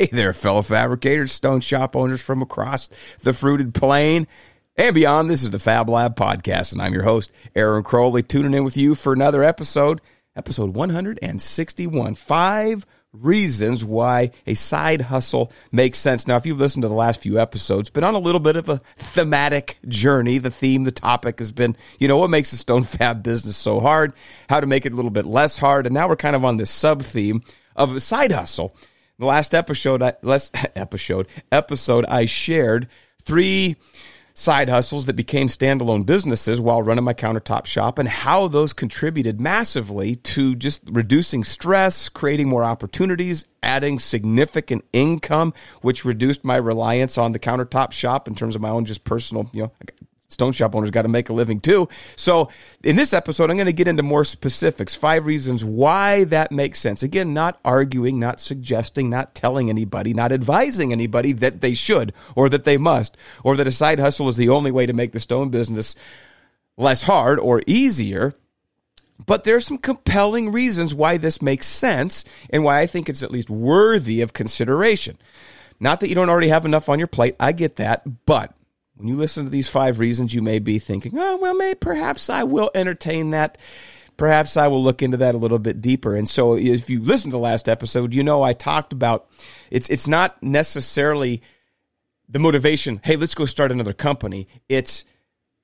Hey there, fellow fabricators, stone shop owners from across the fruited plain and beyond. This is the Fab Lab podcast, and I'm your host, Aaron Crowley, tuning in with you for another episode, episode 161. Five reasons why a side hustle makes sense. Now, if you've listened to the last few episodes, been on a little bit of a thematic journey. The theme, the topic has been, you know, what makes the stone fab business so hard, how to make it a little bit less hard. And now we're kind of on this sub theme of a side hustle. The last episode, last episode, episode, I shared three side hustles that became standalone businesses while running my countertop shop and how those contributed massively to just reducing stress, creating more opportunities, adding significant income, which reduced my reliance on the countertop shop in terms of my own just personal, you know, stone shop owners got to make a living too. So in this episode, I'm going to get into more specifics, five reasons why that makes sense. Again, not arguing, not suggesting, not telling anybody, not advising anybody that they should or that they must or that a side hustle is the only way to make the stone business less hard or easier. But there's some compelling reasons why this makes sense and why I think it's at least worthy of consideration. Not that you don't already have enough on your plate. I get that. But when you listen to these five reasons, you may be thinking, oh, well, maybe perhaps I will entertain that. Perhaps I will look into that a little bit deeper. And so if you listen to the last episode, you know I talked about it's it's not necessarily the motivation, hey, let's go start another company. It's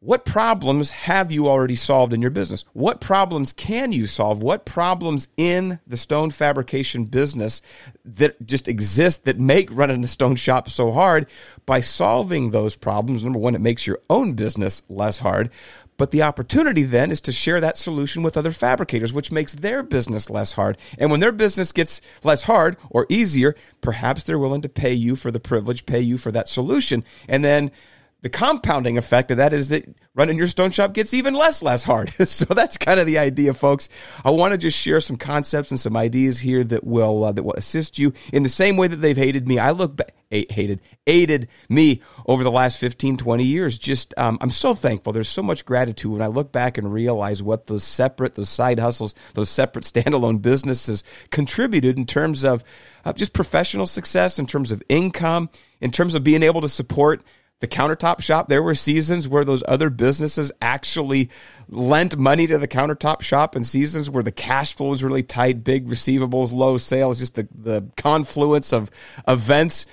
what problems have you already solved in your business? What problems can you solve? What problems in the stone fabrication business that just exist that make running a stone shop so hard? By solving those problems, number one, it makes your own business less hard. But the opportunity then is to share that solution with other fabricators, which makes their business less hard. And when their business gets less hard or easier, perhaps they're willing to pay you for the privilege, pay you for that solution. And then the compounding effect of that is that running your stone shop gets even less less hard. so that's kind of the idea, folks. I want to just share some concepts and some ideas here that will uh, that will assist you in the same way that they've hated me. I look back, hated aided me over the last 15 20 years just um, i'm so thankful there's so much gratitude when i look back and realize what those separate those side hustles those separate standalone businesses contributed in terms of uh, just professional success in terms of income in terms of being able to support the countertop shop, there were seasons where those other businesses actually lent money to the countertop shop and seasons where the cash flow was really tight, big receivables, low sales, just the, the confluence of events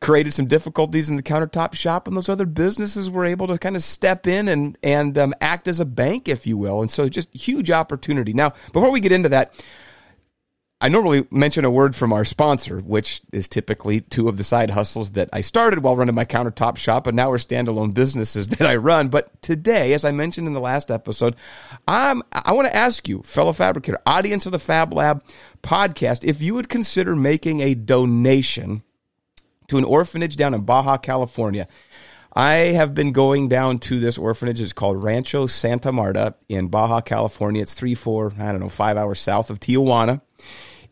created some difficulties in the countertop shop and those other businesses were able to kind of step in and, and um, act as a bank, if you will. And so just huge opportunity. Now, before we get into that, I normally mention a word from our sponsor, which is typically two of the side hustles that I started while running my countertop shop, and now are standalone businesses that I run. But today, as I mentioned in the last episode, I'm, I want to ask you, fellow fabricator, audience of the Fab Lab podcast, if you would consider making a donation to an orphanage down in Baja, California. I have been going down to this orphanage. It's called Rancho Santa Marta in Baja, California. It's three, four, I don't know, five hours south of Tijuana.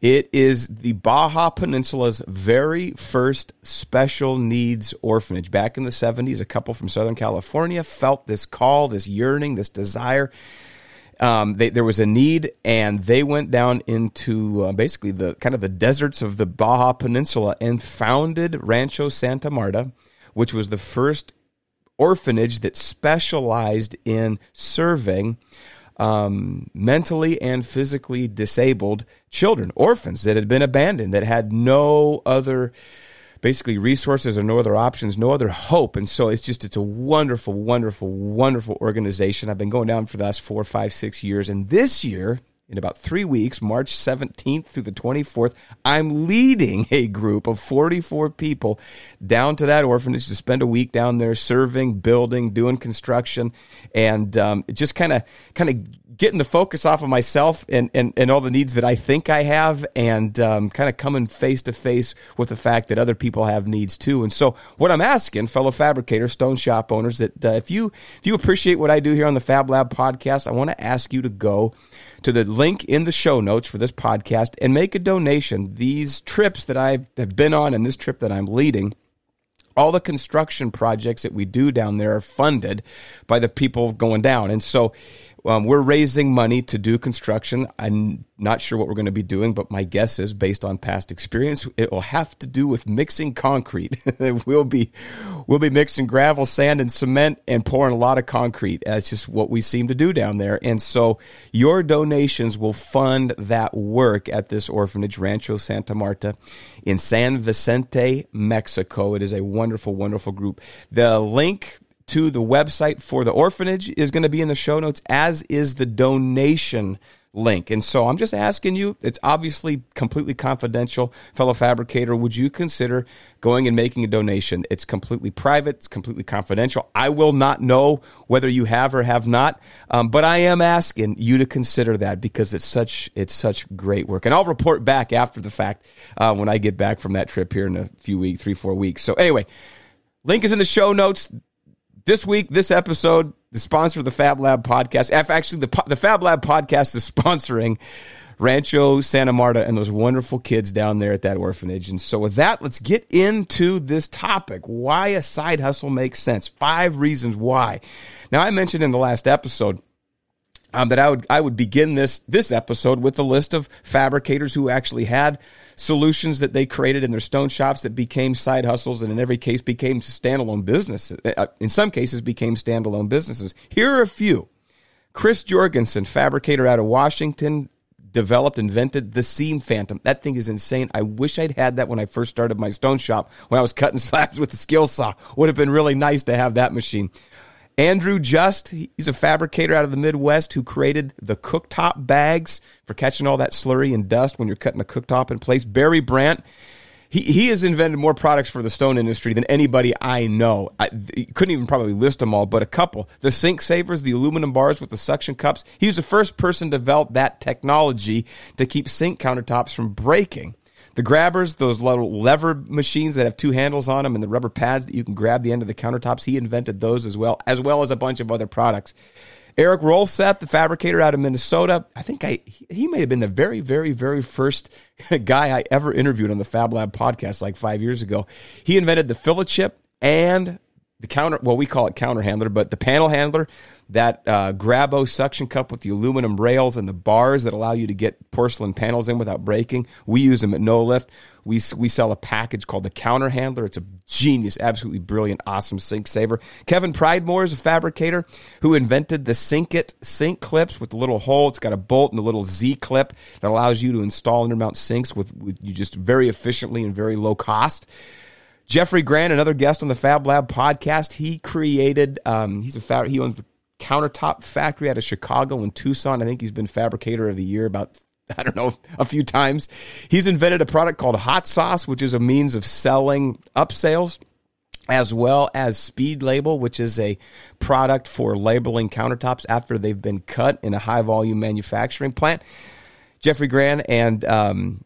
It is the Baja Peninsula's very first special needs orphanage. Back in the 70s, a couple from Southern California felt this call, this yearning, this desire. Um, they, there was a need, and they went down into uh, basically the kind of the deserts of the Baja Peninsula and founded Rancho Santa Marta, which was the first orphanage that specialized in serving um, mentally and physically disabled children, orphans that had been abandoned, that had no other basically resources or no other options, no other hope. And so it's just, it's a wonderful, wonderful, wonderful organization. I've been going down for the last four, five, six years. And this year, in about three weeks, March 17th through the 24th, I'm leading a group of 44 people down to that orphanage to spend a week down there serving, building, doing construction, and um, just kind of kind of getting the focus off of myself and, and, and all the needs that I think I have, and um, kind of coming face to face with the fact that other people have needs too. And so, what I'm asking, fellow fabricators, stone shop owners, that uh, if you if you appreciate what I do here on the Fab Lab podcast, I want to ask you to go to the link in the show notes for this podcast and make a donation. These trips that I have been on and this trip that I'm leading, all the construction projects that we do down there are funded by the people going down. And so Um, we're raising money to do construction. I'm not sure what we're going to be doing, but my guess is based on past experience, it will have to do with mixing concrete. we'll be, we'll be mixing gravel, sand, and cement and pouring a lot of concrete. That's just what we seem to do down there. And so your donations will fund that work at this orphanage, Rancho Santa Marta in San Vicente, Mexico. It is a wonderful, wonderful group. The link to the website for the orphanage is going to be in the show notes, as is the donation link. And so I'm just asking you, it's obviously completely confidential. Fellow fabricator, would you consider going and making a donation? It's completely private, it's completely confidential. I will not know whether you have or have not, um, but I am asking you to consider that because it's such it's such great work. And I'll report back after the fact uh, when I get back from that trip here in a few weeks, three, four weeks. So anyway, link is in the show notes this week, this episode, the sponsor of the Fab Lab podcast, actually the, the Fab Lab podcast is sponsoring Rancho Santa Marta and those wonderful kids down there at that orphanage. And so with that, let's get into this topic. Why a side hustle makes sense. Five reasons why. Now, I mentioned in the last episode um, that I would I would begin this this episode with a list of fabricators who actually had solutions that they created in their stone shops that became side hustles and in every case became standalone businesses. Uh, in some cases became standalone businesses. Here are a few. Chris Jorgensen, fabricator out of Washington, developed, invented the Seam Phantom. That thing is insane. I wish I'd had that when I first started my stone shop when I was cutting slabs with the skill saw. Would have been really nice to have that machine. Andrew Just, he's a fabricator out of the Midwest who created the cooktop bags for catching all that slurry and dust when you're cutting a cooktop in place. Barry Brandt, he, he has invented more products for the stone industry than anybody I know. I couldn't even probably list them all, but a couple. The sink savers, the aluminum bars with the suction cups. He was the first person to develop that technology to keep sink countertops from breaking. The grabbers, those little lever machines that have two handles on them and the rubber pads that you can grab the end of the countertops, he invented those as well, as well as a bunch of other products. Eric Rolseth, the fabricator out of Minnesota, I think I he may have been the very, very, very first guy I ever interviewed on the Fab Lab podcast like five years ago. He invented the fillet chip and the counter, well, we call it counter handler, but the panel handler, that uh, Grabo suction cup with the aluminum rails and the bars that allow you to get porcelain panels in without breaking. We use them at No Lift. We, we sell a package called the counter handler. It's a genius, absolutely brilliant, awesome sink saver. Kevin Pridemore is a fabricator who invented the Sink It sink clips with the little hole. It's got a bolt and a little Z clip that allows you to install undermount sinks with, with you just very efficiently and very low cost. Jeffrey Grant, another guest on the Fab Lab podcast, he created. Um, he's a he owns the countertop factory out of Chicago and Tucson. I think he's been fabricator of the year about I don't know a few times. He's invented a product called Hot Sauce, which is a means of selling upsales as well as Speed Label, which is a product for labeling countertops after they've been cut in a high volume manufacturing plant. Jeffrey Grant and um,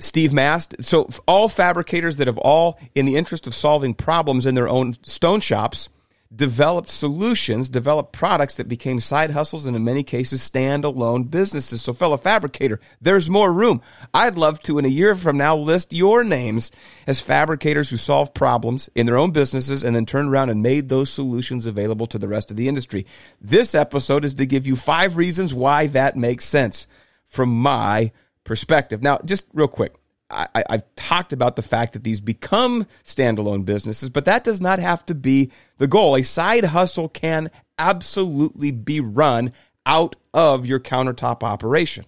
Steve Mast. So all fabricators that have all, in the interest of solving problems in their own stone shops, developed solutions, developed products that became side hustles and in many cases standalone businesses. So fellow fabricator, there's more room. I'd love to in a year from now list your names as fabricators who solve problems in their own businesses and then turned around and made those solutions available to the rest of the industry. This episode is to give you five reasons why that makes sense from my perspective. Now, just real quick, I, have talked about the fact that these become standalone businesses, but that does not have to be the goal. A side hustle can absolutely be run out of your countertop operation.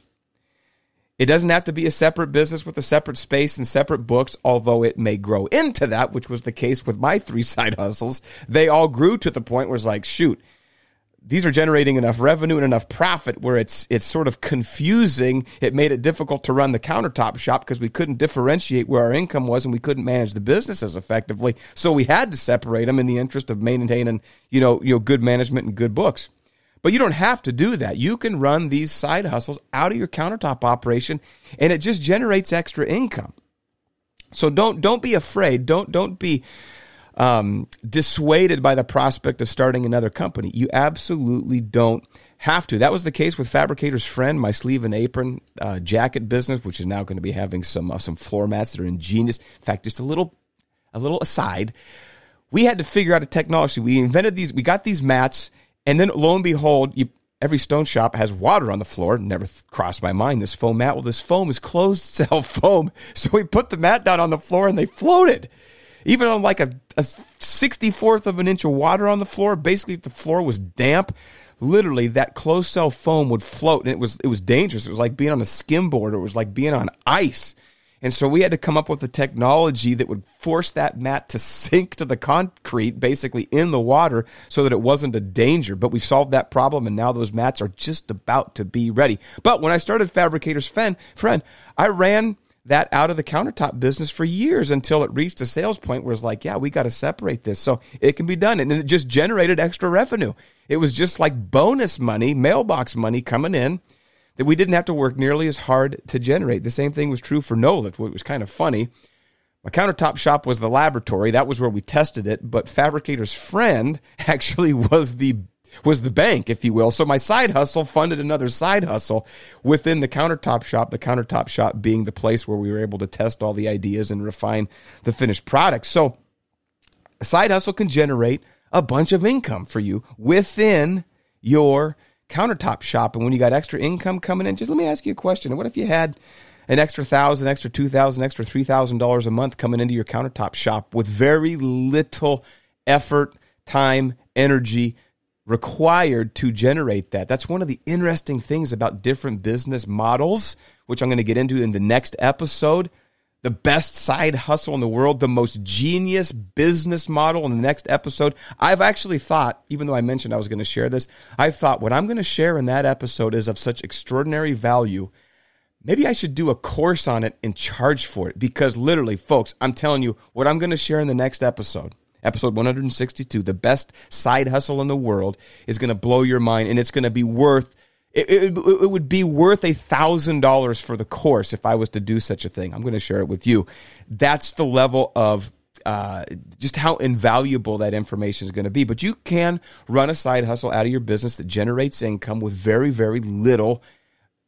It doesn't have to be a separate business with a separate space and separate books, although it may grow into that, which was the case with my three side hustles. They all grew to the point where it's like, shoot, these are generating enough revenue and enough profit where it's it's sort of confusing. It made it difficult to run the countertop shop because we couldn't differentiate where our income was and we couldn't manage the business as effectively. So we had to separate them in the interest of maintaining, you know, you know, good management and good books. But you don't have to do that. You can run these side hustles out of your countertop operation and it just generates extra income. So don't don't be afraid. Don't don't be um, dissuaded by the prospect of starting another company. You absolutely don't have to. That was the case with Fabricator's Friend, my sleeve and apron uh, jacket business, which is now going to be having some uh, some floor mats that are ingenious. In fact, just a little a little aside, we had to figure out a technology. We invented these. We got these mats, and then lo and behold, you every stone shop has water on the floor. Never crossed my mind this foam mat. Well, this foam is closed cell foam. So we put the mat down on the floor and they floated. Even on like a, a 64th of an inch of water on the floor, basically if the floor was damp, literally that closed cell foam would float and it was it was dangerous. It was like being on a skimboard it was like being on ice. And so we had to come up with a technology that would force that mat to sink to the concrete, basically in the water, so that it wasn't a danger. But we solved that problem, and now those mats are just about to be ready. But when I started Fabricators Friend, friend I ran that out of the countertop business for years until it reached a sales point where it's like, yeah, we got to separate this. So it can be done. And it just generated extra revenue. It was just like bonus money, mailbox money coming in that we didn't have to work nearly as hard to generate. The same thing was true for NoLift, which was kind of funny. My countertop shop was the laboratory. That was where we tested it. But Fabricator's Friend actually was the was the bank, if you will. So my side hustle funded another side hustle within the countertop shop, the countertop shop being the place where we were able to test all the ideas and refine the finished product. So a side hustle can generate a bunch of income for you within your countertop shop. And when you got extra income coming in, just let me ask you a question. What if you had an extra thousand, extra two thousand, extra three thousand dollars a month coming into your countertop shop with very little effort, time, energy required to generate that. That's one of the interesting things about different business models, which I'm going to get into in the next episode. The best side hustle in the world, the most genius business model in the next episode. I've actually thought, even though I mentioned I was going to share this, I've thought what I'm going to share in that episode is of such extraordinary value. Maybe I should do a course on it and charge for it because literally, folks, I'm telling you what I'm going to share in the next episode episode 162, the best side hustle in the world, is going to blow your mind and it's going to be worth it, it, it, would be worth a thousand dollars for the course if I was to do such a thing. I'm going to share it with you. That's the level of uh, just how invaluable that information is going to be. But you can run a side hustle out of your business that generates income with very, very little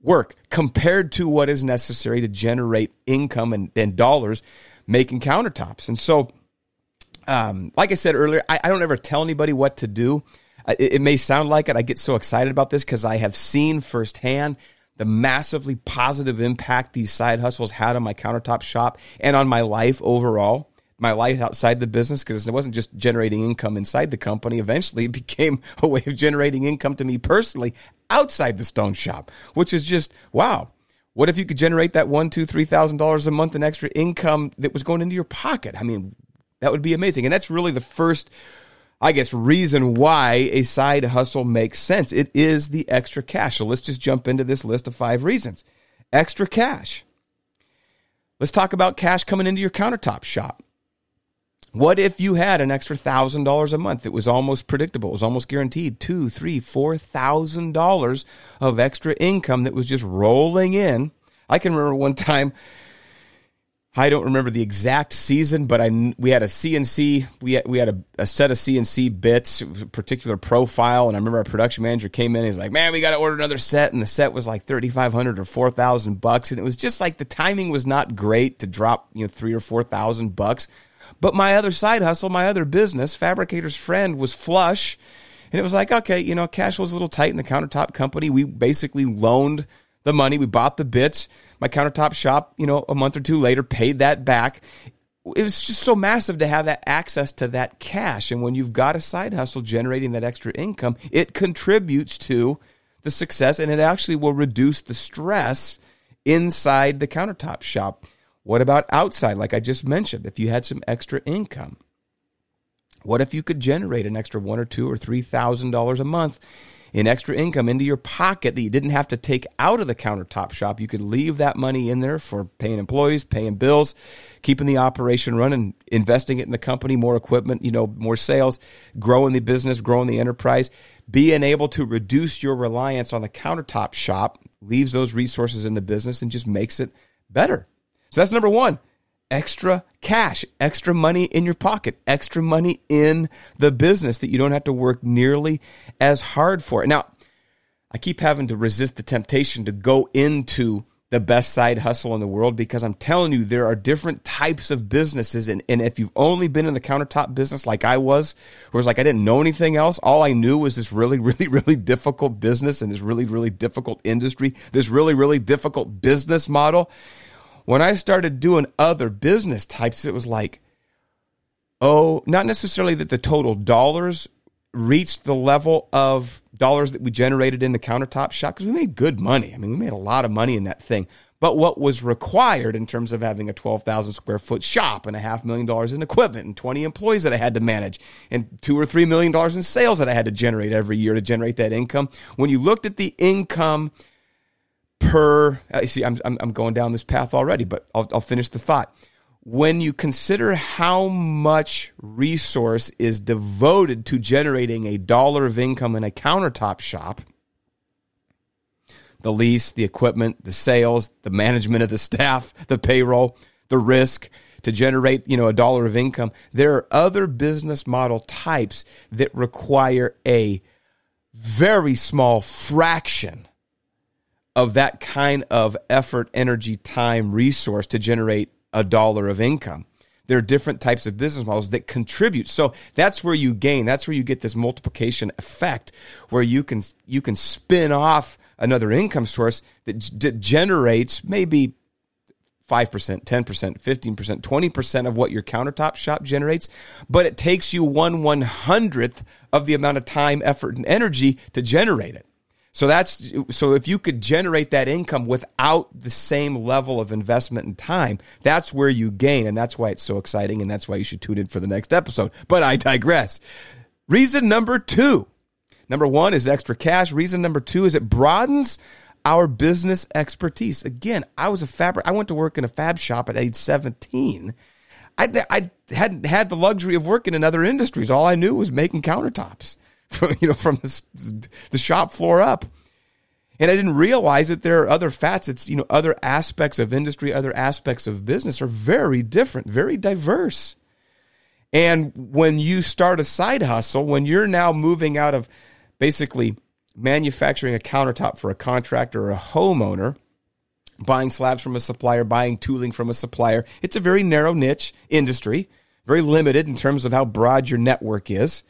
work compared to what is necessary to generate income and, and dollars making countertops. And so, um, like I said earlier, I, I, don't ever tell anybody what to do. It, it may sound like it. I get so excited about this because I have seen firsthand the massively positive impact these side hustles had on my countertop shop and on my life overall. My life outside the business, because it wasn't just generating income inside the company. Eventually, it became a way of generating income to me personally outside the stone shop, which is just wow. What if you could generate that one, two, three thousand dollars a month in extra income that was going into your pocket? I mean, that would be amazing. And that's really the first, I guess, reason why a side hustle makes sense. It is the extra cash. So let's just jump into this list of five reasons. Extra cash. Let's talk about cash coming into your countertop shop. What if you had an extra thousand dollars a month? It was almost predictable. It was almost guaranteed two, three, four thousand dollars of extra income that was just rolling in. I can remember one time I don't remember the exact season, but I we had a CNC we had, we had a, a set of CNC bits, a particular profile, and I remember our production manager came in. He's like, "Man, we got to order another set," and the set was like thirty five hundred or four thousand bucks, and it was just like the timing was not great to drop you know three or four thousand bucks. But my other side hustle, my other business, Fabricator's Friend, was flush, and it was like, okay, you know, cash was a little tight in the countertop company. We basically loaned the money, we bought the bits my countertop shop, you know, a month or two later paid that back. It was just so massive to have that access to that cash. And when you've got a side hustle generating that extra income, it contributes to the success and it actually will reduce the stress inside the countertop shop. What about outside? Like I just mentioned, if you had some extra income, what if you could generate an extra one or two or three thousand dollars a month in extra income into your pocket that you didn't have to take out of the countertop shop. You could leave that money in there for paying employees, paying bills, keeping the operation running, investing it in the company, more equipment, you know, more sales, growing the business, growing the enterprise, being able to reduce your reliance on the countertop shop, leaves those resources in the business and just makes it better. So that's number one extra cash, extra money in your pocket, extra money in the business that you don't have to work nearly as hard for. Now, I keep having to resist the temptation to go into the best side hustle in the world because I'm telling you, there are different types of businesses. And, and if you've only been in the countertop business like I was, where it's like I didn't know anything else, all I knew was this really, really, really difficult business and this really, really difficult industry, this really, really difficult business model. When I started doing other business types, it was like, oh, not necessarily that the total dollars reached the level of dollars that we generated in the countertop shop because we made good money. I mean, we made a lot of money in that thing. But what was required in terms of having a 12,000 square foot shop and a half million dollars in equipment and 20 employees that I had to manage and two or three million dollars in sales that I had to generate every year to generate that income. When you looked at the income per, I see, I'm, I'm, I'm going down this path already, but I'll, I'll finish the thought. When you consider how much resource is devoted to generating a dollar of income in a countertop shop, the lease, the equipment, the sales, the management of the staff, the payroll, the risk to generate, you know, a dollar of income, there are other business model types that require a very small fraction of that kind of effort, energy, time, resource to generate a dollar of income. There are different types of business models that contribute. So that's where you gain. That's where you get this multiplication effect where you can, you can spin off another income source that, generates maybe 5%, 10%, 15%, 20% of what your countertop shop generates, but it takes you one one hundredth of the amount of time, effort, and energy to generate it. So that's so if you could generate that income without the same level of investment and time, that's where you gain, and that's why it's so exciting, and that's why you should tune in for the next episode. But I digress. Reason number two. Number one is extra cash. Reason number two is it broadens our business expertise. Again, I was a fabric. I went to work in a fab shop at age 17. I, I hadn't had the luxury of working in other industries. All I knew was making countertops from, you know, from the, the shop floor up. And I didn't realize that there are other facets, you know, other aspects of industry, other aspects of business are very different, very diverse. And when you start a side hustle, when you're now moving out of basically manufacturing a countertop for a contractor or a homeowner, buying slabs from a supplier, buying tooling from a supplier, it's a very narrow niche industry, very limited in terms of how broad your network is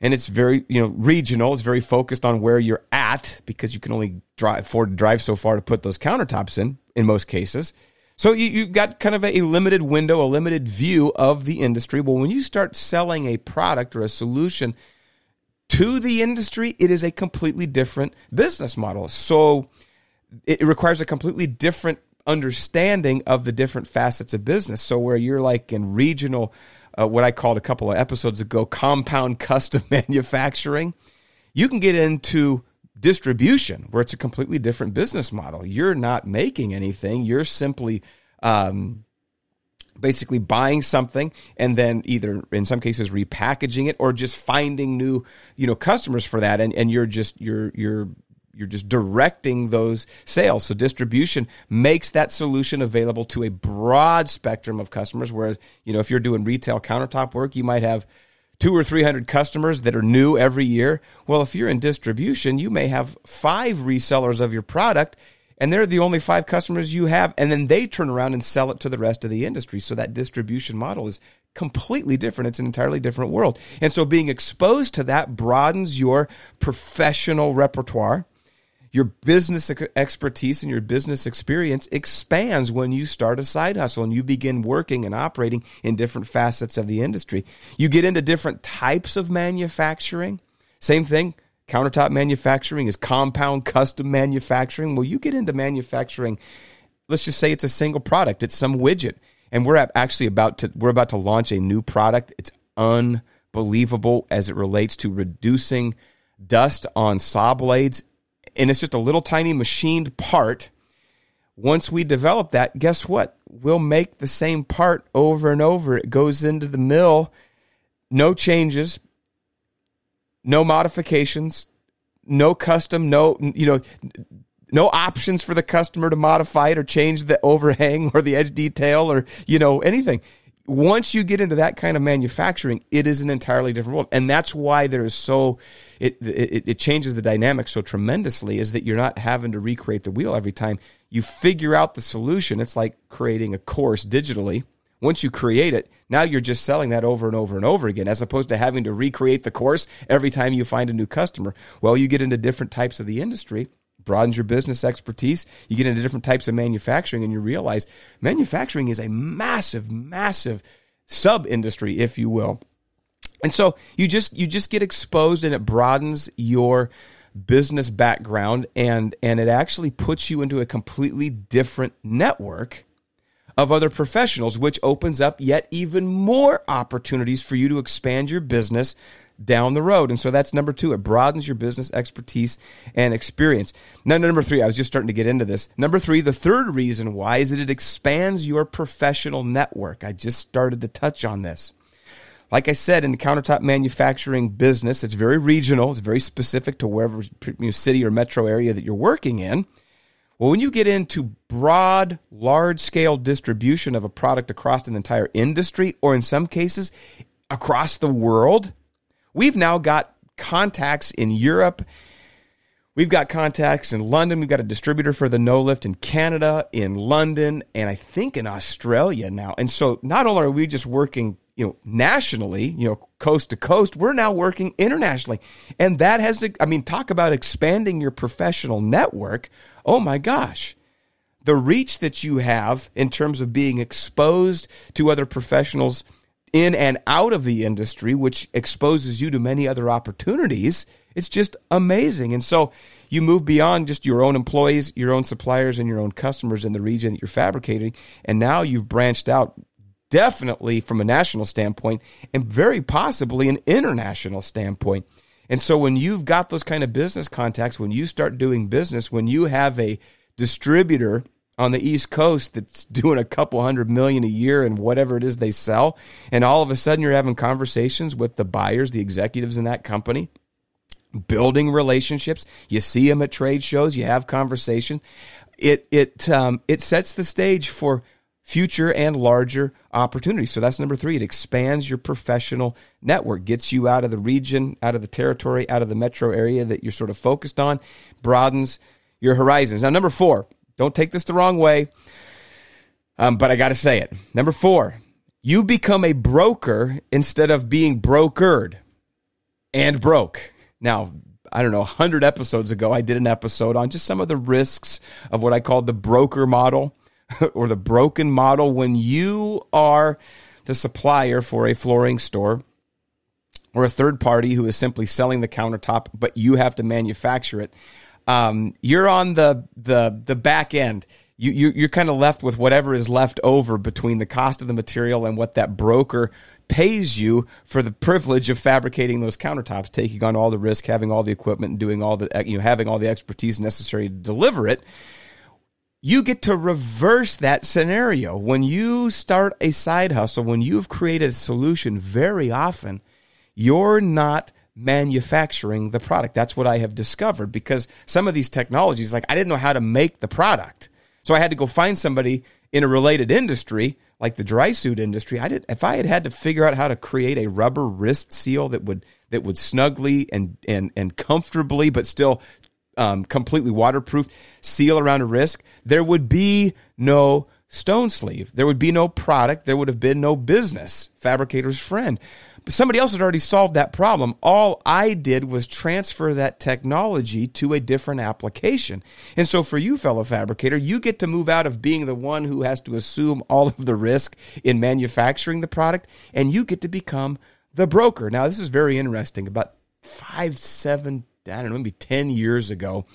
and it's very you know regional. It's very focused on where you're at because you can only drive afford to drive so far to put those countertops in in most cases. So you, you've got kind of a limited window, a limited view of the industry. Well, when you start selling a product or a solution to the industry, it is a completely different business model. So it requires a completely different understanding of the different facets of business. So where you're like in regional uh, what I called a couple of episodes ago compound custom manufacturing. You can get into distribution where it's a completely different business model. You're not making anything, you're simply um, basically buying something and then either in some cases repackaging it or just finding new you know customers for that and, and you're just you're you're you're just directing those sales. So distribution makes that solution available to a broad spectrum of customers. Whereas, you know, if you're doing retail countertop work, you might have two or 300 customers that are new every year. Well, if you're in distribution, you may have five resellers of your product and they're the only five customers you have. And then they turn around and sell it to the rest of the industry. So that distribution model is completely different. It's an entirely different world. And so being exposed to that broadens your professional repertoire your business expertise and your business experience expands when you start a side hustle and you begin working and operating in different facets of the industry. You get into different types of manufacturing. Same thing. Countertop manufacturing is compound custom manufacturing. Well, you get into manufacturing. Let's just say it's a single product. It's some widget. And we're actually about to, we're about to launch a new product. It's unbelievable as it relates to reducing dust on saw blades and it's just a little tiny machined part. Once we develop that, guess what? We'll make the same part over and over. It goes into the mill, no changes, no modifications, no custom, no you know, no options for the customer to modify it or change the overhang or the edge detail or you know anything once you get into that kind of manufacturing, it is an entirely different world, and that's why there is so it, it it changes the dynamic so tremendously. Is that you're not having to recreate the wheel every time. you figure out the solution. It's like creating a course digitally. Once you create it, now you're just selling that over and over and over again, as opposed to having to recreate the course every time you find a new customer. Well, you get into different types of the industry, broadens your business expertise. You get into different types of manufacturing, and you realize manufacturing is a massive, massive sub industry, if you will. And so you just you just get exposed, and it broadens your business background and and it actually puts you into a completely different network of other professionals which opens up yet even more opportunities for you to expand your business down the road. And so that's number 2. It broadens your business expertise and experience. Now number 3, I was just starting to get into this. Number 3, the third reason why is that it expands your professional network. I just started to touch on this. Like I said, in the countertop manufacturing business, it's very regional. It's very specific to wherever you know, city or metro area that you're working in. Well, when you get into broad, large scale distribution of a product across an entire industry, or in some cases, across the world, we've now got contacts in Europe. We've got contacts in London. We've got a distributor for the no lift in Canada, in London, and I think in Australia now. And so not only are we just working you know, nationally, you know, coast to coast, we're now working internationally. And that has, to, I mean, talk about expanding your professional network. Oh my gosh. The reach that you have in terms of being exposed to other professionals in and out of the industry, which exposes you to many other opportunities, it's just amazing. And so you move beyond just your own employees, your own suppliers, and your own customers in the region that you're fabricating. And now you've branched out definitely from a national standpoint and very possibly an international standpoint. And so when you've got those kind of business contacts, when you start doing business, when you have a distributor on the East Coast that's doing a couple hundred million a year and whatever it is they sell, and all of a sudden you're having conversations with the buyers, the executives in that company, building relationships. You see them at trade shows, you have conversations. It it um, it sets the stage for future and larger opportunities. So that's number three. It expands your professional network, gets you out of the region, out of the territory, out of the metro area that you're sort of focused on, broadens your horizons. Now, number four, don't take this the wrong way, um, but I got to say it. Number four, you become a broker instead of being brokered and broke. Now, I don't know, 100 episodes ago, I did an episode on just some of the risks of what I called the broker model or the broken model when you are the supplier for a flooring store or a third party who is simply selling the countertop, but you have to manufacture it. Um, you're on the the the back end. You, you you're kind of left with whatever is left over between the cost of the material and what that broker pays you for the privilege of fabricating those countertops, taking on all the risk, having all the equipment, and doing all the you know having all the expertise necessary to deliver it you get to reverse that scenario. When you start a side hustle, when you've created a solution, very often you're not manufacturing the product. That's what I have discovered because some of these technologies, like I didn't know how to make the product. So I had to go find somebody in a related industry, like the dry suit industry. I did if I had had to figure out how to create a rubber wrist seal that would that would snugly and and and comfortably but still um, completely waterproof seal around a wrist, there would be no stone sleeve. There would be no product. There would have been no business. Fabricator's friend. But somebody else had already solved that problem. All I did was transfer that technology to a different application. And so for you, fellow fabricator, you get to move out of being the one who has to assume all of the risk in manufacturing the product, and you get to become the broker. Now, this is very interesting. About five, seven, I don't know, maybe 10 years ago,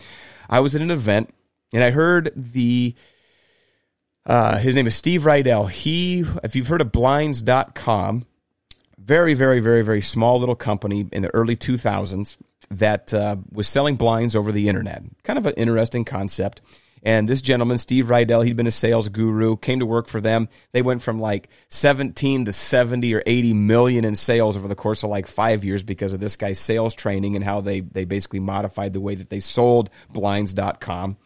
I was at an event and I heard the, uh, his name is Steve Rydell. He, if you've heard of blinds.com, very, very, very, very small little company in the early 2000s that uh, was selling blinds over the internet. Kind of an interesting concept. And this gentleman, Steve Rydell, he'd been a sales guru, came to work for them. They went from like 17 to 70 or 80 million in sales over the course of like five years because of this guy's sales training and how they, they basically modified the way that they sold blinds.com.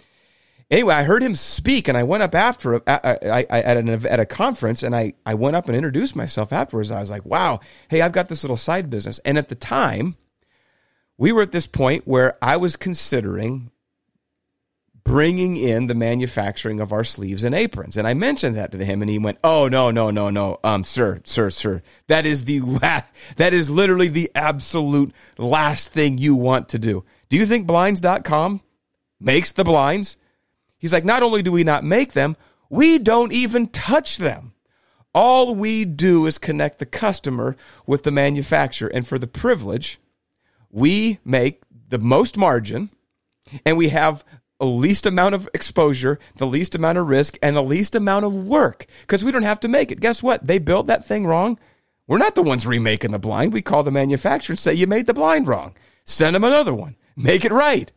Anyway, I heard him speak and I went up after I, I, at, an, at a conference and I, I went up and introduced myself afterwards. I was like, wow, hey, I've got this little side business. And at the time, we were at this point where I was considering bringing in the manufacturing of our sleeves and aprons. And I mentioned that to him and he went, Oh, no, no, no, no. Um, sir, sir, sir, that is the last, that is literally the absolute last thing you want to do. Do you think blinds.com makes the blinds? He's like, not only do we not make them, we don't even touch them. All we do is connect the customer with the manufacturer. And for the privilege, we make the most margin and we have the least amount of exposure, the least amount of risk, and the least amount of work because we don't have to make it. Guess what? They built that thing wrong. We're not the ones remaking the blind. We call the manufacturer and say, You made the blind wrong. Send them another one. Make it right.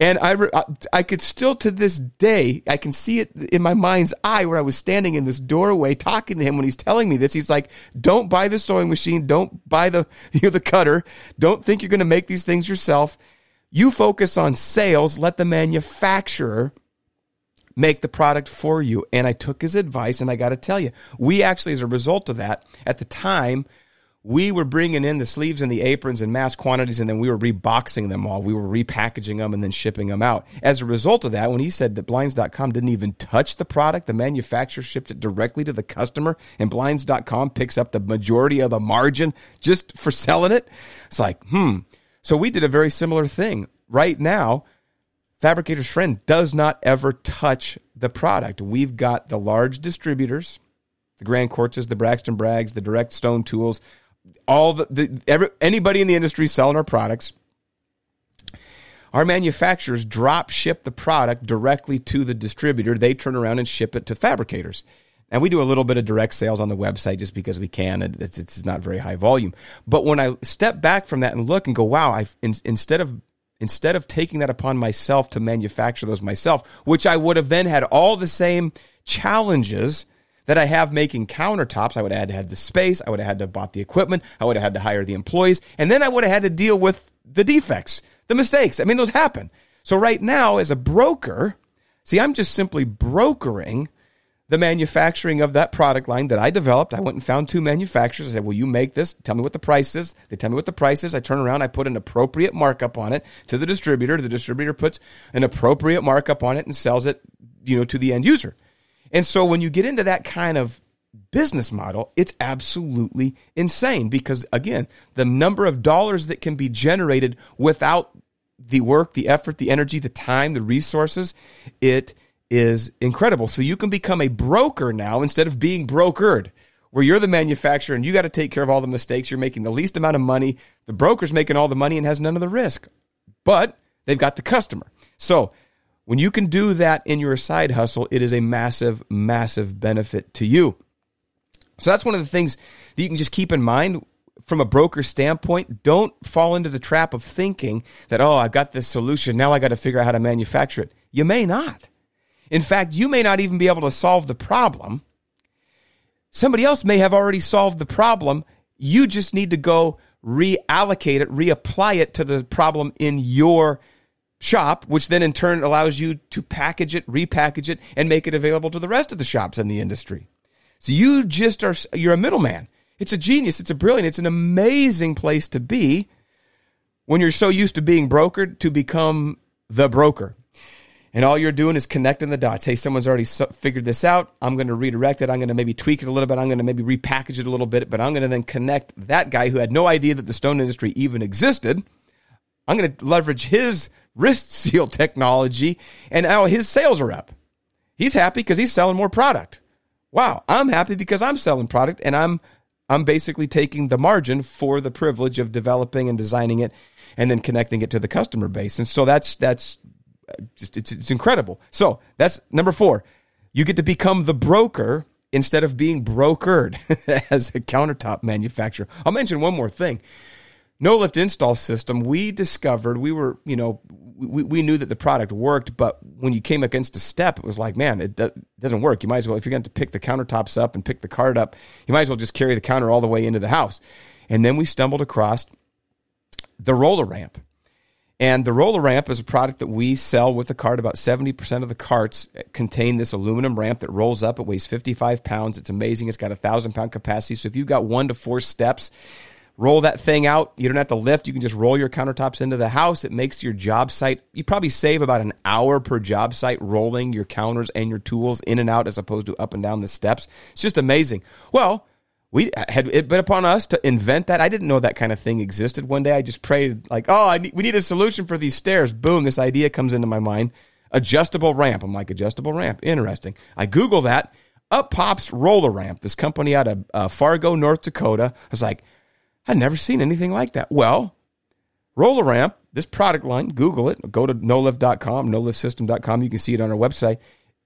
And I, uh, I could still to this day, I can see it in my mind's eye where I was standing in this doorway talking to him when he's telling me this. He's like, don't buy the sewing machine. Don't buy the, you know, the cutter. Don't think you're going to make these things yourself. You focus on sales, let the manufacturer make the product for you. And I took his advice, and I got to tell you, we actually, as a result of that, at the time, we were bringing in the sleeves and the aprons in mass quantities, and then we were reboxing them all. We were repackaging them and then shipping them out. As a result of that, when he said that Blinds.com didn't even touch the product, the manufacturer shipped it directly to the customer, and Blinds.com picks up the majority of the margin just for selling it. It's like, hmm, so we did a very similar thing. Right now, Fabricator's Friend does not ever touch the product. We've got the large distributors, the GranQuartzes, the Braxton Braggs, the Direct Stone Tools, all the, the every, anybody in the industry selling our products. Our manufacturers drop ship the product directly to the distributor. They turn around and ship it to fabricators. And we do a little bit of direct sales on the website just because we can. It's, it's not very high volume. But when I step back from that and look and go, wow, I in, instead of instead of taking that upon myself to manufacture those myself, which I would have then had all the same challenges that I have making countertops. I would have had to have the space. I would have had to have bought the equipment. I would have had to hire the employees. And then I would have had to deal with the defects, the mistakes. I mean, those happen. So right now, as a broker, see, I'm just simply brokering the manufacturing of that product line that I developed. I went and found two manufacturers. I said, Will you make this? Tell me what the price is. They tell me what the price is. I turn around, I put an appropriate markup on it to the distributor. The distributor puts an appropriate markup on it and sells it, you know, to the end user. And so when you get into that kind of business model, it's absolutely insane because again, the number of dollars that can be generated without the work, the effort, the energy, the time, the resources, it is incredible. So you can become a broker now instead of being brokered, where you're the manufacturer and you got to take care of all the mistakes. You're making the least amount of money. The broker's making all the money and has none of the risk, but they've got the customer. So when you can do that in your side hustle, it is a massive, massive benefit to you. So that's one of the things that you can just keep in mind from a broker standpoint. Don't fall into the trap of thinking that, oh, I've got this solution. Now I got to figure out how to manufacture it. You may not. In fact, you may not even be able to solve the problem. Somebody else may have already solved the problem. You just need to go reallocate it, reapply it to the problem in your shop, which then in turn allows you to package it, repackage it, and make it available to the rest of the shops in the industry. So you just are, you're a middleman. It's a genius. It's a brilliant. It's an amazing place to be when you're so used to being brokered to become the broker and all you're doing is connecting the dots. Hey, someone's already figured this out. I'm going to redirect it. I'm going to maybe tweak it a little bit. I'm going to maybe repackage it a little bit, but I'm going to then connect that guy who had no idea that the stone industry even existed. I'm going to leverage his wrist seal technology, and now his sales are up. He's happy because he's selling more product. Wow, I'm happy because I'm selling product, and I'm I'm basically taking the margin for the privilege of developing and designing it, and then connecting it to the customer base. And so that's that's uh, just it's, it's incredible. So that's number four. You get to become the broker instead of being brokered as a countertop manufacturer. I'll mention one more thing. No lift install system. We discovered we were, you know, we, we knew that the product worked, but when you came against a step, it was like, man, it doesn't work. You might as well, if you're going to pick the countertops up and pick the cart up, you might as well just carry the counter all the way into the house. And then we stumbled across the roller ramp. And the roller ramp is a product that we sell with the cart. About 70% of the carts contain this aluminum ramp that rolls up. It weighs 55 pounds. It's amazing. It's got a thousand pound capacity. So if you've got one to four steps, roll that thing out. You don't have to lift. You can just roll your countertops into the house. It makes your job site, you probably save about an hour per job site rolling your counters and your tools in and out as opposed to up and down the steps. It's just amazing. Well, we had it been upon us to invent that. I didn't know that kind of thing existed. One day I just prayed like, "Oh, need, we need a solution for these stairs." Boom, this idea comes into my mind. Adjustable ramp. I'm like, adjustable ramp. Interesting. I Google that. Up pops Roller Ramp, this company out of uh, Fargo, North Dakota. I was like, I'd never seen anything like that. Well, Roll-A-Ramp, this product line, Google it, go to nolift.com, noliftsystem.com. You can see it on our website.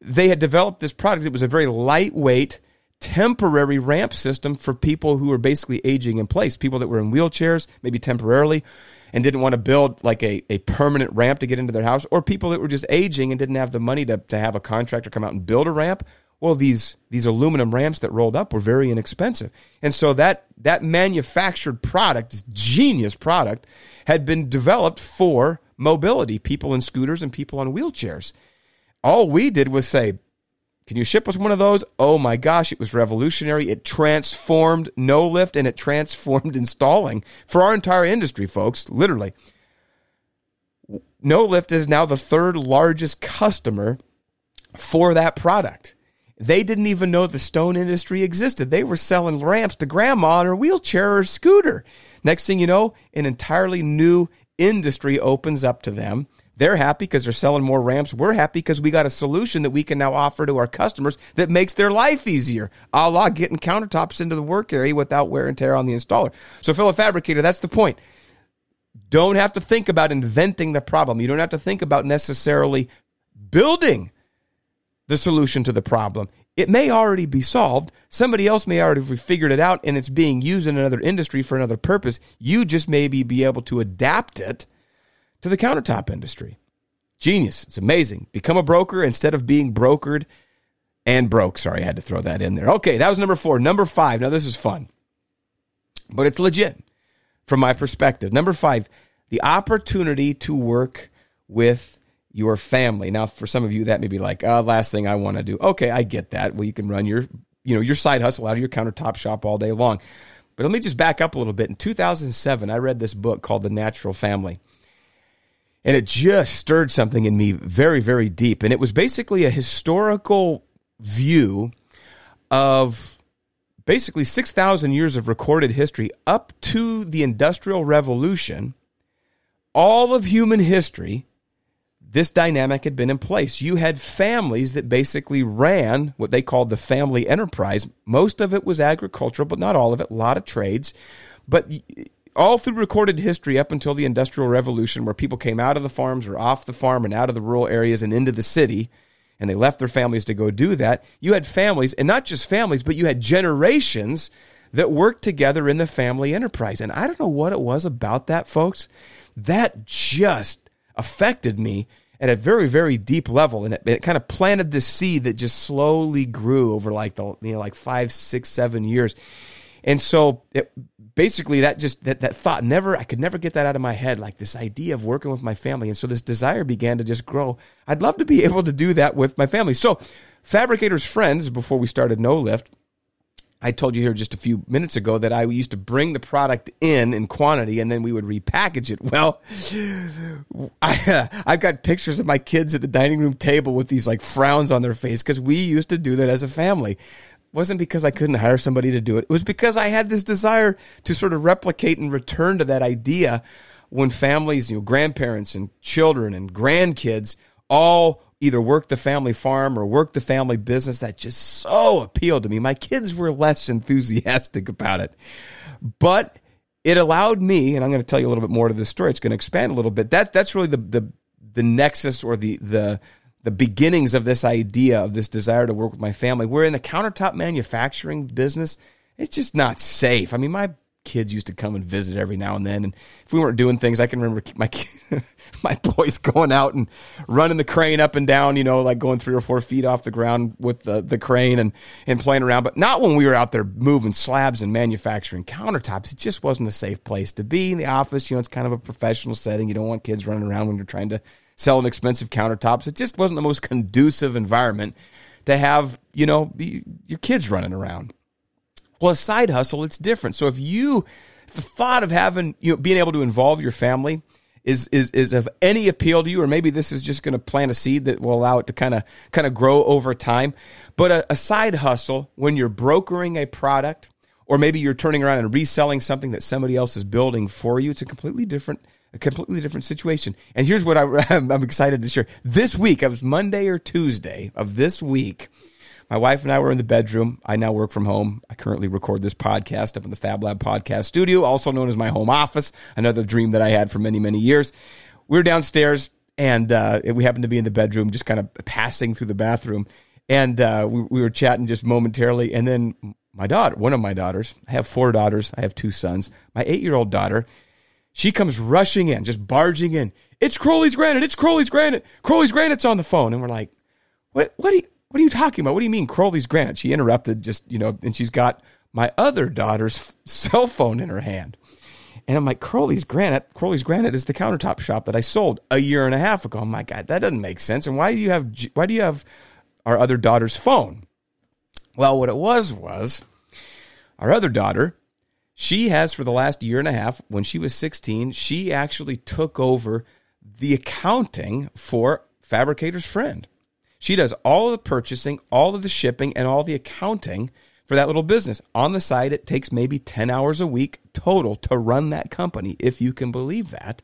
They had developed this product. It was a very lightweight, temporary ramp system for people who were basically aging in place, people that were in wheelchairs, maybe temporarily, and didn't want to build like a, a permanent ramp to get into their house, or people that were just aging and didn't have the money to, to have a contractor come out and build a ramp. Well, these these aluminum ramps that rolled up were very inexpensive, and so that that manufactured product, genius product, had been developed for mobility, people in scooters and people on wheelchairs. All we did was say, "Can you ship us one of those?" Oh my gosh, it was revolutionary. It transformed no lift and it transformed installing for our entire industry, folks. Literally, no lift is now the third largest customer for that product. They didn't even know the stone industry existed. They were selling ramps to grandma on her wheelchair or scooter. Next thing you know, an entirely new industry opens up to them. They're happy because they're selling more ramps. We're happy because we got a solution that we can now offer to our customers that makes their life easier, a la getting countertops into the work area without wear and tear on the installer. So, fellow fabricator, that's the point. Don't have to think about inventing the problem. You don't have to think about necessarily building the solution to the problem. It may already be solved. Somebody else may already have figured it out and it's being used in another industry for another purpose. You just maybe be able to adapt it to the countertop industry. Genius. It's amazing. Become a broker instead of being brokered and broke. Sorry, I had to throw that in there. Okay, that was number four. Number five. Now, this is fun, but it's legit from my perspective. Number five, the opportunity to work with your family. Now, for some of you, that may be like, uh, last thing I want to do. Okay, I get that. Well, you can run your, you know, your side hustle out of your countertop shop all day long. But let me just back up a little bit. In 2007, I read this book called The Natural Family. And it just stirred something in me very, very deep. And it was basically a historical view of basically 6,000 years of recorded history up to the Industrial Revolution, all of human history this dynamic had been in place. You had families that basically ran what they called the family enterprise. Most of it was agricultural, but not all of it, a lot of trades. But all through recorded history up until the Industrial Revolution, where people came out of the farms or off the farm and out of the rural areas and into the city, and they left their families to go do that, you had families, and not just families, but you had generations that worked together in the family enterprise. And I don't know what it was about that, folks. That just affected me at a very very deep level and it, it, kind of planted this seed that just slowly grew over like the you know like five six seven years. And so it, basically that just that, that thought never i could never get that out of my head like this idea of working with my family. And so this desire began to just grow. I'd love to be able to do that with my family. So fabricators friends before we started no lift I told you here just a few minutes ago that I used to bring the product in in quantity and then we would repackage it. Well, I, uh, I've got pictures of my kids at the dining room table with these like frowns on their face because we used to do that as a family. It wasn't because I couldn't hire somebody to do it. It was because I had this desire to sort of replicate and return to that idea when families, you know, grandparents and children and grandkids all either work the family farm or work the family business that just so appealed to me. My kids were less enthusiastic about it, but it allowed me, and I'm going to tell you a little bit more to this story. It's going to expand a little bit. That that's really the the the nexus or the the the beginnings of this idea of this desire to work with my family. We're in the countertop manufacturing business. It's just not safe. I mean, my kids used to come and visit every now and then. And if we weren't doing things, I can remember my my boys going out and running the crane up and down, you know, like going three or four feet off the ground with the, the crane and, and playing around. But not when we were out there moving slabs and manufacturing countertops. It just wasn't a safe place to be in the office. You know, it's kind of a professional setting. You don't want kids running around when you're trying to sell an expensive countertops. It just wasn't the most conducive environment to have, you know, your kids running around. Well, a side hustle, it's different. So if you the thought of having you know being able to involve your family is is is of any appeal to you, or maybe this is just going to plant a seed that will allow it to kind of kind of grow over time. But a, a side hustle when you're brokering a product, or maybe you're turning around and reselling something that somebody else is building for you, it's a completely different a completely different situation. And here's what I, I'm excited to share. This week, it was Monday or Tuesday of this week. My wife and I were in the bedroom. I now work from home. I currently record this podcast up in the Fab Lab podcast studio, also known as my home office, another dream that I had for many, many years. We were downstairs and uh, we happened to be in the bedroom, just kind of passing through the bathroom. And uh, we, we were chatting just momentarily. And then my daughter, one of my daughters, I have four daughters, I have two sons. My eight year old daughter, she comes rushing in, just barging in. It's Crowley's Granite. It's Crowley's Granite. Crowley's Granite's on the phone. And we're like, what, what, are you, what are you talking about? What do you mean Crowley's Granite? She interrupted just, you know, and she's got my other daughter's cell phone in her hand. And I'm like, Crowley's Granite, Crowley's Granite is the countertop shop that I sold a year and a half ago. My God, that doesn't make sense. And why do you have, why do you have our other daughter's phone? Well, what it was was our other daughter, she has for the last year and a half, when she was 16, she actually took over the accounting for Fabricator's Friend. She does all of the purchasing, all of the shipping, and all the accounting for that little business. On the side, it takes maybe 10 hours a week total to run that company, if you can believe that.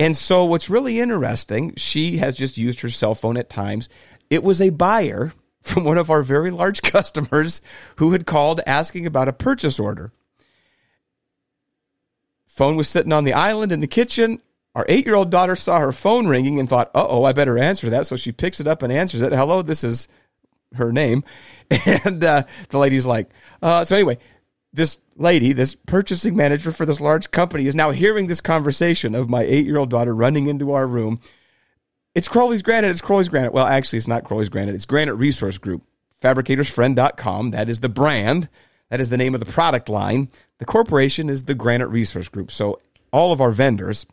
And so, what's really interesting, she has just used her cell phone at times. It was a buyer from one of our very large customers who had called asking about a purchase order. Phone was sitting on the island in the kitchen. Our eight year old daughter saw her phone ringing and thought, uh oh, I better answer that. So she picks it up and answers it. Hello, this is her name. And uh, the lady's like, uh, so anyway, this lady, this purchasing manager for this large company, is now hearing this conversation of my eight year old daughter running into our room. It's Crowley's Granite. It's Crowley's Granite. Well, actually, it's not Crowley's Granite. It's Granite Resource Group. Fabricatorsfriend.com. That is the brand. That is the name of the product line. The corporation is the Granite Resource Group. So all of our vendors,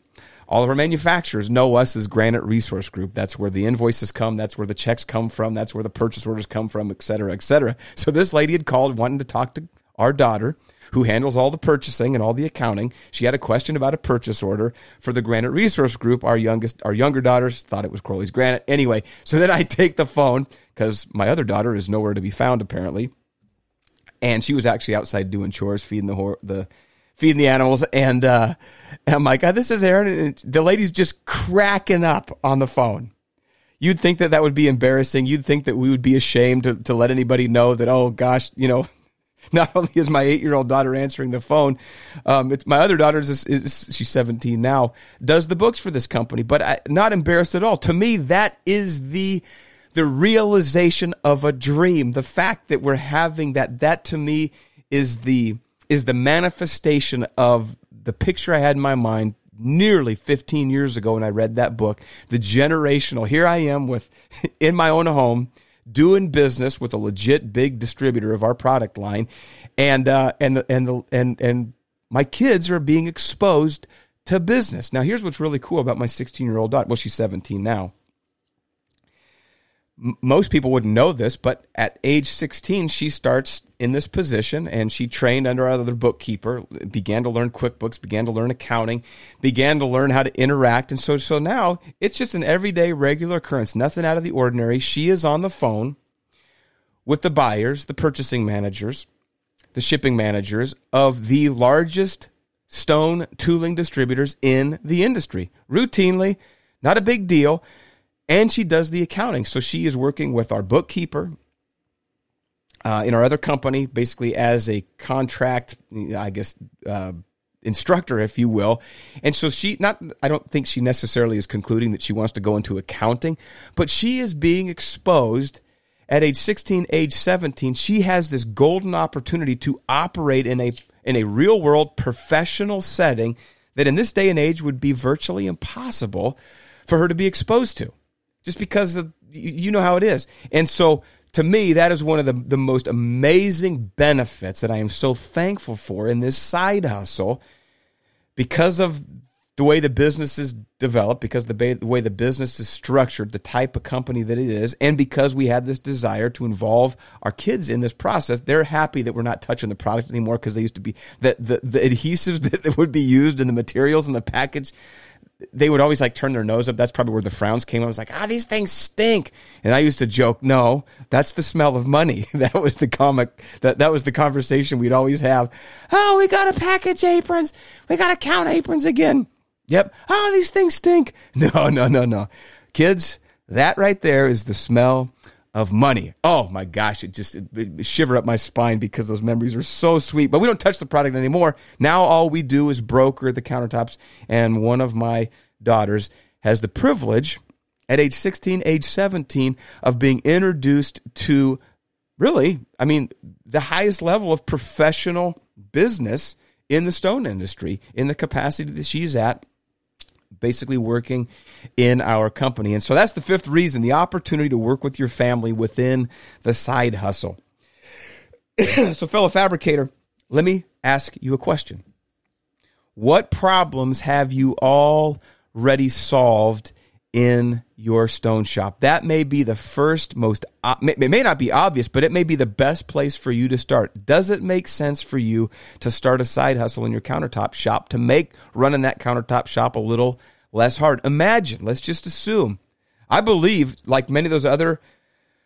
all of our manufacturers know us as Granite Resource Group. That's where the invoices come. That's where the checks come from. That's where the purchase orders come from, et cetera, et cetera. So this lady had called wanting to talk to our daughter who handles all the purchasing and all the accounting. She had a question about a purchase order for the Granite Resource Group. Our youngest, our younger daughters thought it was Crowley's Granite. Anyway, so then I take the phone because my other daughter is nowhere to be found apparently. And she was actually outside doing chores, feeding the, the feeding the animals. And, uh, and I'm like, oh, this is Aaron. And the lady's just cracking up on the phone. You'd think that that would be embarrassing. You'd think that we would be ashamed to, to let anybody know that, oh gosh, you know, not only is my eight year old daughter answering the phone, um, it's my other daughter is, is, she's 17 now, does the books for this company, but I, not embarrassed at all. To me, that is the, the realization of a dream. The fact that we're having that, that to me is the, is the manifestation of the picture I had in my mind nearly 15 years ago when I read that book. The generational, here I am with, in my own home, doing business with a legit big distributor of our product line. And, uh, and, the, and, the, and, and my kids are being exposed to business. Now, here's what's really cool about my 16 year old daughter. Well, she's 17 now most people wouldn't know this, but at age 16, she starts in this position and she trained under another bookkeeper, began to learn QuickBooks, began to learn accounting, began to learn how to interact. And so, so now it's just an everyday regular occurrence, nothing out of the ordinary. She is on the phone with the buyers, the purchasing managers, the shipping managers of the largest stone tooling distributors in the industry. Routinely, not a big deal and she does the accounting. So she is working with our bookkeeper uh, in our other company, basically as a contract, I guess, uh, instructor, if you will. And so she not I don't think she necessarily is concluding that she wants to go into accounting, but she is being exposed at age 16, age 17. She has this golden opportunity to operate in a in a real world professional setting that in this day and age would be virtually impossible for her to be exposed to just because of, you know how it is. And so to me, that is one of the, the most amazing benefits that I am so thankful for in this side hustle because of the way the business is developed, because the, ba- the way the business is structured, the type of company that it is, and because we had this desire to involve our kids in this process, they're happy that we're not touching the product anymore because they used to be that the, the adhesives that would be used in the materials and the package they would always like turn their nose up. That's probably where the frowns came. I was like, ah, these things stink. And I used to joke, no, that's the smell of money. That was the comic, that, that was the conversation we'd always have. Oh, we got to package aprons. We got to count aprons again. Yep. Oh, these things stink. No, no, no, no. Kids, that right there is the smell of money. Oh my gosh, it just it, it shiver up my spine because those memories are so sweet. But we don't touch the product anymore. Now all we do is broker the countertops. And one of my daughters has the privilege at age 16, age 17 of being introduced to really, I mean, the highest level of professional business in the stone industry in the capacity that she's at basically working in our company. And so that's the fifth reason the opportunity to work with your family within the side hustle. so, fellow fabricator, let me ask you a question. What problems have you already solved in your stone shop. That may be the first most, uh, it may not be obvious, but it may be the best place for you to start. Does it make sense for you to start a side hustle in your countertop shop to make running that countertop shop a little less hard? Imagine, let's just assume. I believe, like many of those other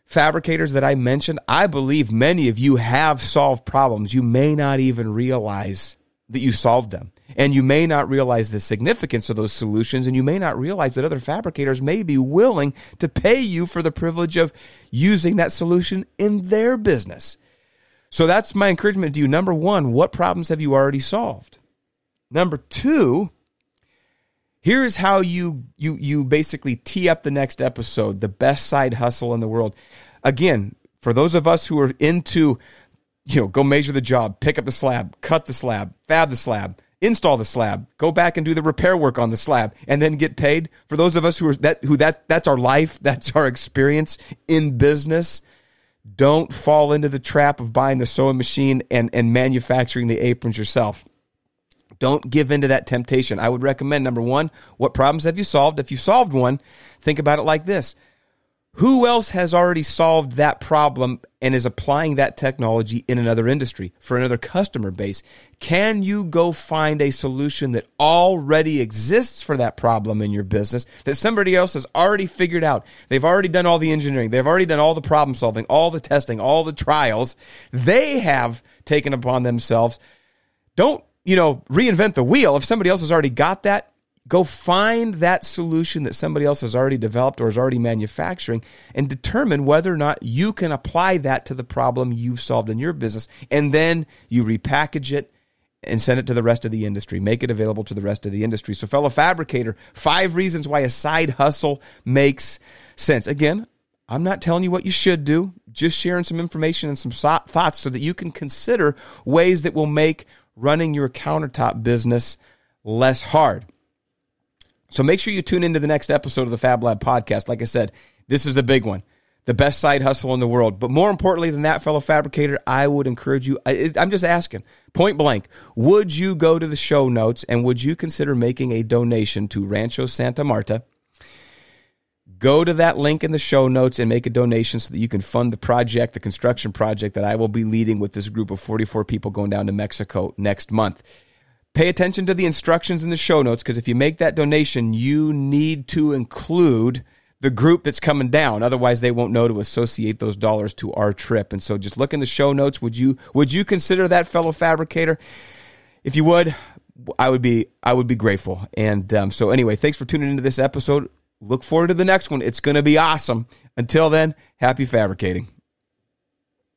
fabricators that I mentioned, I believe many of you have solved problems you may not even realize that you solved them. And you may not realize the significance of those solutions, and you may not realize that other fabricators may be willing to pay you for the privilege of using that solution in their business. So that's my encouragement to you. Number one, what problems have you already solved? Number two, here's how you you you basically tee up the next episode, the best side hustle in the world. Again, for those of us who are into, you know, go measure the job, pick up the slab, cut the slab, fab the slab install the slab, go back and do the repair work on the slab, and then get paid. For those of us who are that who that that's our life, that's our experience in business. Don't fall into the trap of buying the sewing machine and, and manufacturing the aprons yourself. Don't give into that temptation. I would recommend number one, what problems have you solved? If you solved one, think about it like this. Who else has already solved that problem and is applying that technology in another industry for another customer base? Can you go find a solution that already exists for that problem in your business that somebody else has already figured out? They've already done all the engineering. They've already done all the problem solving, all the testing, all the trials. They have taken upon themselves. Don't, you know, reinvent the wheel. If somebody else has already got that, Go find that solution that somebody else has already developed or is already manufacturing and determine whether or not you can apply that to the problem you've solved in your business. And then you repackage it and send it to the rest of the industry. Make it available to the rest of the industry. So, fellow fabricator, five reasons why a side hustle makes sense. Again, I'm not telling you what you should do, just sharing some information and some thoughts so that you can consider ways that will make running your countertop business less hard. So make sure you tune into the next episode of the Fab Lab podcast. Like I said, this is the big one, the best side hustle in the world. But more importantly than that, fellow fabricator, I would encourage you. I, I'm just asking, point blank, would you go to the show notes and would you consider making a donation to Rancho Santa Marta? Go to that link in the show notes and make a donation so that you can fund the project, the construction project that I will be leading with this group of 44 people going down to Mexico next month. Pay attention to the instructions in the show notes because if you make that donation, you need to include the group that's coming down. Otherwise, they won't know to associate those dollars to our trip. And so, just look in the show notes. Would you would you consider that fellow fabricator? If you would, I would be I would be grateful. And um, so, anyway, thanks for tuning into this episode. Look forward to the next one. It's going to be awesome. Until then, happy fabricating.